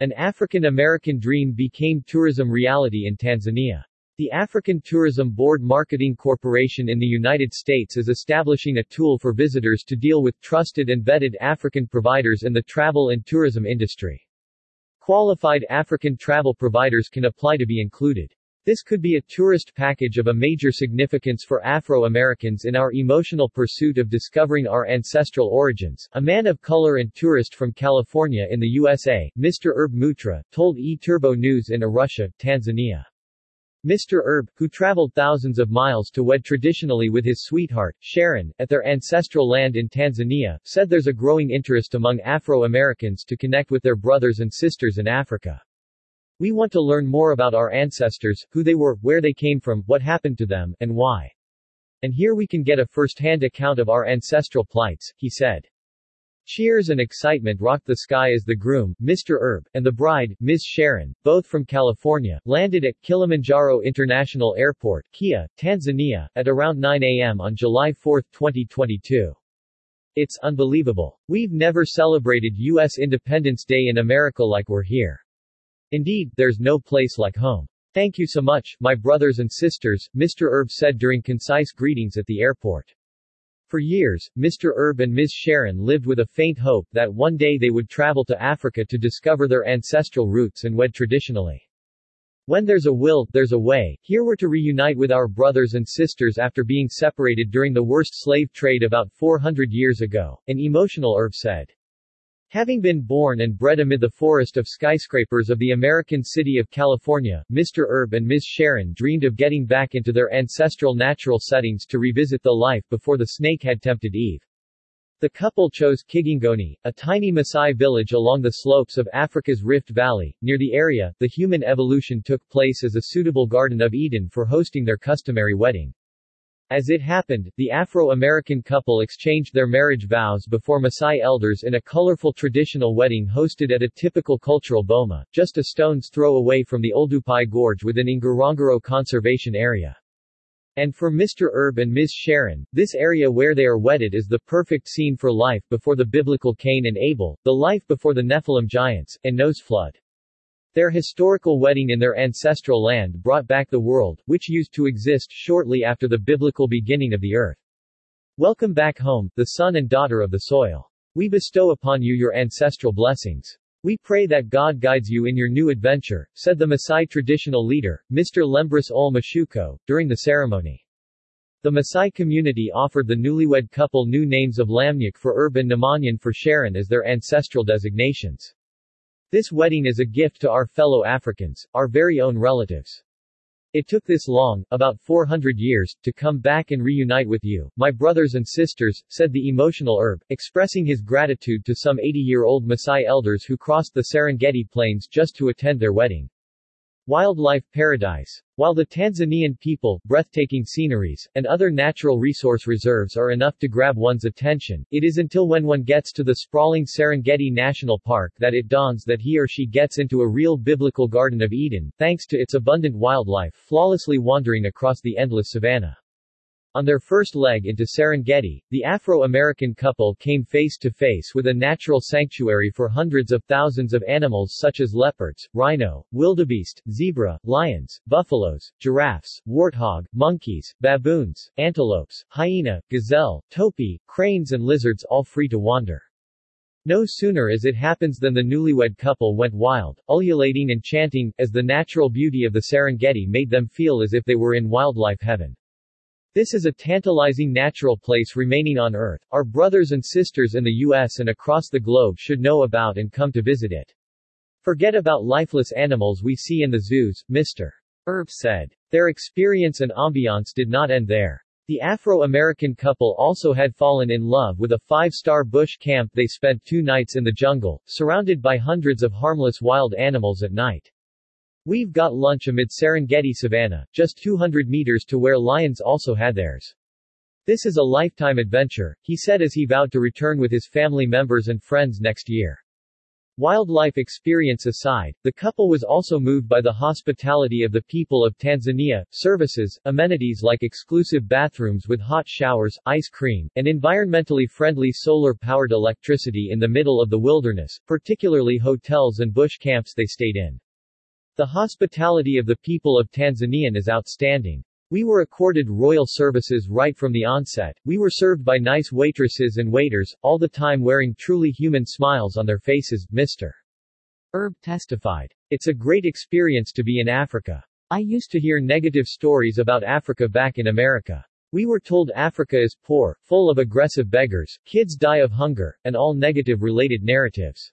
An African-American dream became tourism reality in Tanzania. The African Tourism Board Marketing Corporation in the United States is establishing a tool for visitors to deal with trusted and vetted African providers in the travel and tourism industry. Qualified African travel providers can apply to be included. This could be a tourist package of a major significance for Afro-Americans in our emotional pursuit of discovering our ancestral origins. A man of color and tourist from California in the USA, Mr. Herb Mutra, told eTurboNews in Arusha, Tanzania. Mr. Herb, who traveled thousands of miles to wed traditionally with his sweetheart, Sharon, at their ancestral land in Tanzania, said there's a growing interest among Afro-Americans to connect with their brothers and sisters in Africa. We want to learn more about our ancestors, who they were, where they came from, what happened to them, and why. And here we can get a first-hand account of our ancestral plights, he said. Cheers and excitement rocked the sky as the groom, Mr. Herb, and the bride, Ms. Sharon, both from California, landed at Kilimanjaro International Airport, Kia, Tanzania, at around 9 a.m. on July 4, 2022. It's unbelievable. We've never celebrated U.S. Independence Day in America like we're here. Indeed, there's no place like home. Thank you so much, my brothers and sisters, Mr. Herb said during concise greetings at the airport. For years, Mr. Herb and Ms. Sharon lived with a faint hope that one day they would travel to Africa to discover their ancestral roots and wed traditionally. When there's a will, there's a way. Here we're to reunite with our brothers and sisters after being separated during the worst slave trade about 400 years ago, an emotional Herb said. Having been born and bred amid the forest of skyscrapers of the American city of California, Mr. Herb and Ms. Sharon dreamed of getting back into their ancestral natural settings to revisit the life before the snake had tempted Eve. The couple chose Kigingoni, a tiny Maasai village along the slopes of Africa's Rift Valley. Near the area, the human evolution took place as a suitable Garden of Eden for hosting their customary wedding. As it happened, the Afro-American couple exchanged their marriage vows before Maasai elders in a colorful traditional wedding hosted at a typical cultural boma, just a stone's throw away from the Oldupai Gorge within Ngorongoro Conservation Area. And for Mr. Herb and Ms. Sharon, this area where they are wedded is the perfect scene for life before the biblical Cain and Abel, the life before the Nephilim giants, and Noah's flood. Their historical wedding in their ancestral land brought back the world, which used to exist shortly after the biblical beginning of the earth. Welcome back home, the son and daughter of the soil. We bestow upon you your ancestral blessings. We pray that God guides you in your new adventure, said the Maasai traditional leader, Mr. Lembris Ol Mashuko, during the ceremony. The Maasai community offered the newlywed couple new names of Lamnyuk for Herb and Namanyan for Sharon as their ancestral designations. This wedding is a gift to our fellow Africans, our very own relatives. It took this long, about 400 years, to come back and reunite with you, my brothers and sisters, said the emotional Herb, expressing his gratitude to some 80-year-old Maasai elders who crossed the Serengeti plains just to attend their wedding. Wildlife paradise. While the Tanzanian people, breathtaking sceneries, and other natural resource reserves are enough to grab one's attention, it is until when one gets to the sprawling Serengeti National Park that it dawns that he or she gets into a real biblical Garden of Eden, thanks to its abundant wildlife flawlessly wandering across the endless savanna. On their first leg into Serengeti, the Afro-American couple came face to face with a natural sanctuary for hundreds of thousands of animals such as leopards, rhino, wildebeest, zebra, lions, buffaloes, giraffes, warthog, monkeys, baboons, antelopes, hyena, gazelle, topi, cranes and lizards all free to wander. No sooner as it happens than the newlywed couple went wild, ululating and chanting, as the natural beauty of the Serengeti made them feel as if they were in wildlife heaven. This is a tantalizing natural place remaining on Earth. Our brothers and sisters in the U.S. and across the globe should know about and come to visit it. Forget about lifeless animals we see in the zoos, Mr. Herb said. Their experience and ambiance did not end there. The Afro-American couple also had fallen in love with a five-star bush camp they spent two nights in the jungle, surrounded by hundreds of harmless wild animals at night. We've got lunch amid Serengeti Savannah, just 200 meters to where lions also had theirs. This is a lifetime adventure, he said as he vowed to return with his family members and friends next year. Wildlife experience aside, the couple was also moved by the hospitality of the people of Tanzania, services, amenities like exclusive bathrooms with hot showers, ice cream, and environmentally friendly solar-powered electricity in the middle of the wilderness, particularly hotels and bush camps they stayed in. The hospitality of the people of Tanzania is outstanding. We were accorded royal services right from the onset, we were served by nice waitresses and waiters, all the time wearing truly human smiles on their faces, Mr. Herb testified. It's a great experience to be in Africa. I used to hear negative stories about Africa back in America. We were told Africa is poor, full of aggressive beggars, kids die of hunger, and all negative related narratives.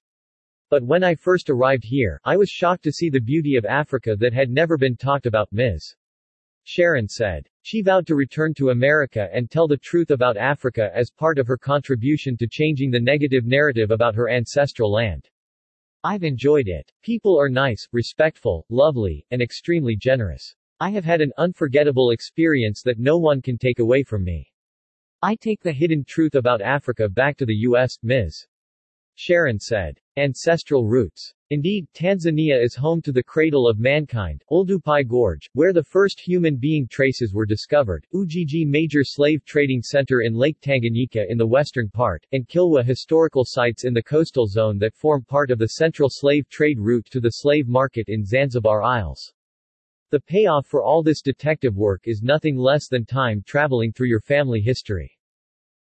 But when I first arrived here, I was shocked to see the beauty of Africa that had never been talked about, Ms. Sharon said. She vowed to return to America and tell the truth about Africa as part of her contribution to changing the negative narrative about her ancestral land. I've enjoyed it. People are nice, respectful, lovely, and extremely generous. I have had an unforgettable experience that no one can take away from me. I take the hidden truth about Africa back to the U.S., Ms. Sharon said. Ancestral roots. Indeed, Tanzania is home to the cradle of mankind, Oldupai Gorge, where the first human being traces were discovered, Ujiji major slave trading center in Lake Tanganyika in the western part, and Kilwa historical sites in the coastal zone that form part of the central slave trade route to the slave market in Zanzibar Isles. The payoff for all this detective work is nothing less than time traveling through your family history.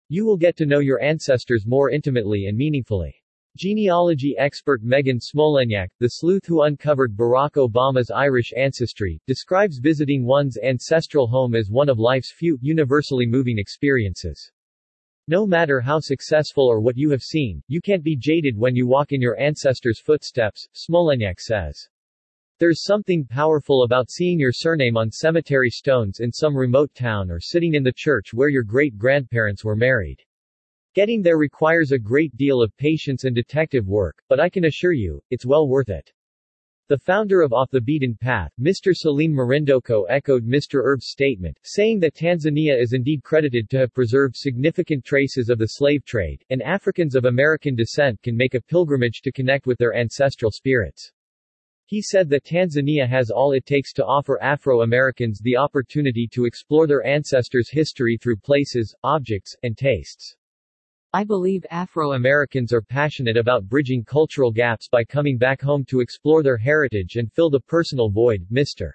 You will get to know your ancestors more intimately and meaningfully. Genealogy expert Megan Smolenyak, the sleuth who uncovered Barack Obama's Irish ancestry, describes visiting one's ancestral home as one of life's few, universally moving experiences. No matter how successful or what you have seen, you can't be jaded when you walk in your ancestors' footsteps, Smolenyak says. There's something powerful about seeing your surname on cemetery stones in some remote town or sitting in the church where your great-grandparents were married. Getting there requires a great deal of patience and detective work, but I can assure you, it's well worth it. The founder of Off the Beaten Path, Mr. Salim Marindoko echoed Mr. Herb's statement, saying that Tanzania is indeed credited to have preserved significant traces of the slave trade, and Africans of American descent can make a pilgrimage to connect with their ancestral spirits. He said that Tanzania has all it takes to offer Afro-Americans the opportunity to explore their ancestors' history through places, objects, and tastes. I believe Afro-Americans are passionate about bridging cultural gaps by coming back home to explore their heritage and fill the personal void, Mr.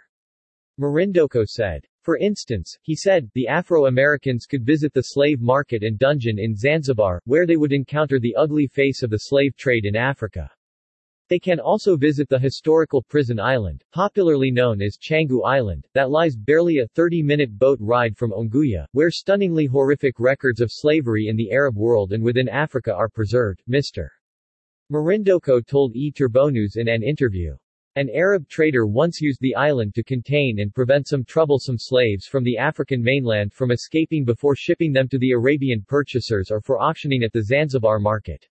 Marindoko said. For instance, he said, the Afro-Americans could visit the slave market and dungeon in Zanzibar, where they would encounter the ugly face of the slave trade in Africa. They can also visit the historical prison island, popularly known as Changu Island, that lies barely a 30-minute boat ride from Unguja, where stunningly horrific records of slavery in the Arab world and within Africa are preserved, Mr. Marindoko told E! Turbonews in an interview. An Arab trader once used the island to contain and prevent some troublesome slaves from the African mainland from escaping before shipping them to the Arabian purchasers or for auctioning at the Zanzibar market.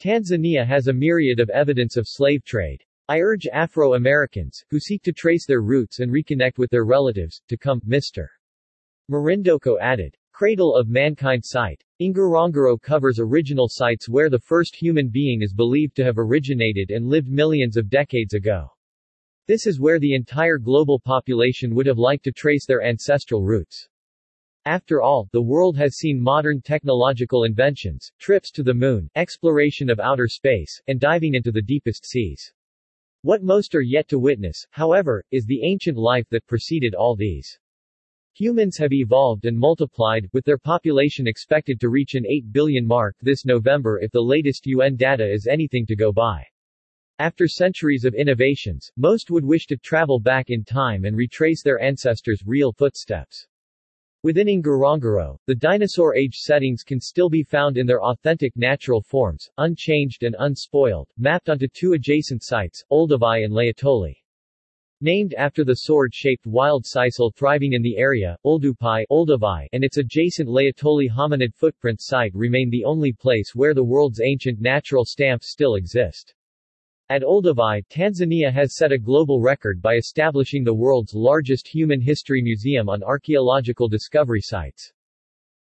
Tanzania has a myriad of evidence of slave trade. I urge Afro-Americans, who seek to trace their roots and reconnect with their relatives, to come, Mr. Marindoko added. Cradle of Mankind Site. Ngorongoro covers original sites where the first human being is believed to have originated and lived millions of decades ago. This is where the entire global population would have liked to trace their ancestral roots. After all, the world has seen modern technological inventions, trips to the moon, exploration of outer space, and diving into the deepest seas. What most are yet to witness, however, is the ancient life that preceded all these. Humans have evolved and multiplied, with their population expected to reach an 8 billion mark this November if the latest UN data is anything to go by. After centuries of innovations, most would wish to travel back in time and retrace their ancestors' real footsteps. Within Ngorongoro, the dinosaur age settings can still be found in their authentic natural forms, unchanged and unspoiled, mapped onto two adjacent sites, Olduvai and Laetoli. Named after the sword-shaped wild sisal thriving in the area, Oldupai Olduvai and its adjacent Laetoli hominid footprint site remain the only place where the world's ancient natural stamps still exist. At Olduvai, Tanzania has set a global record by establishing the world's largest human history museum on archaeological discovery sites.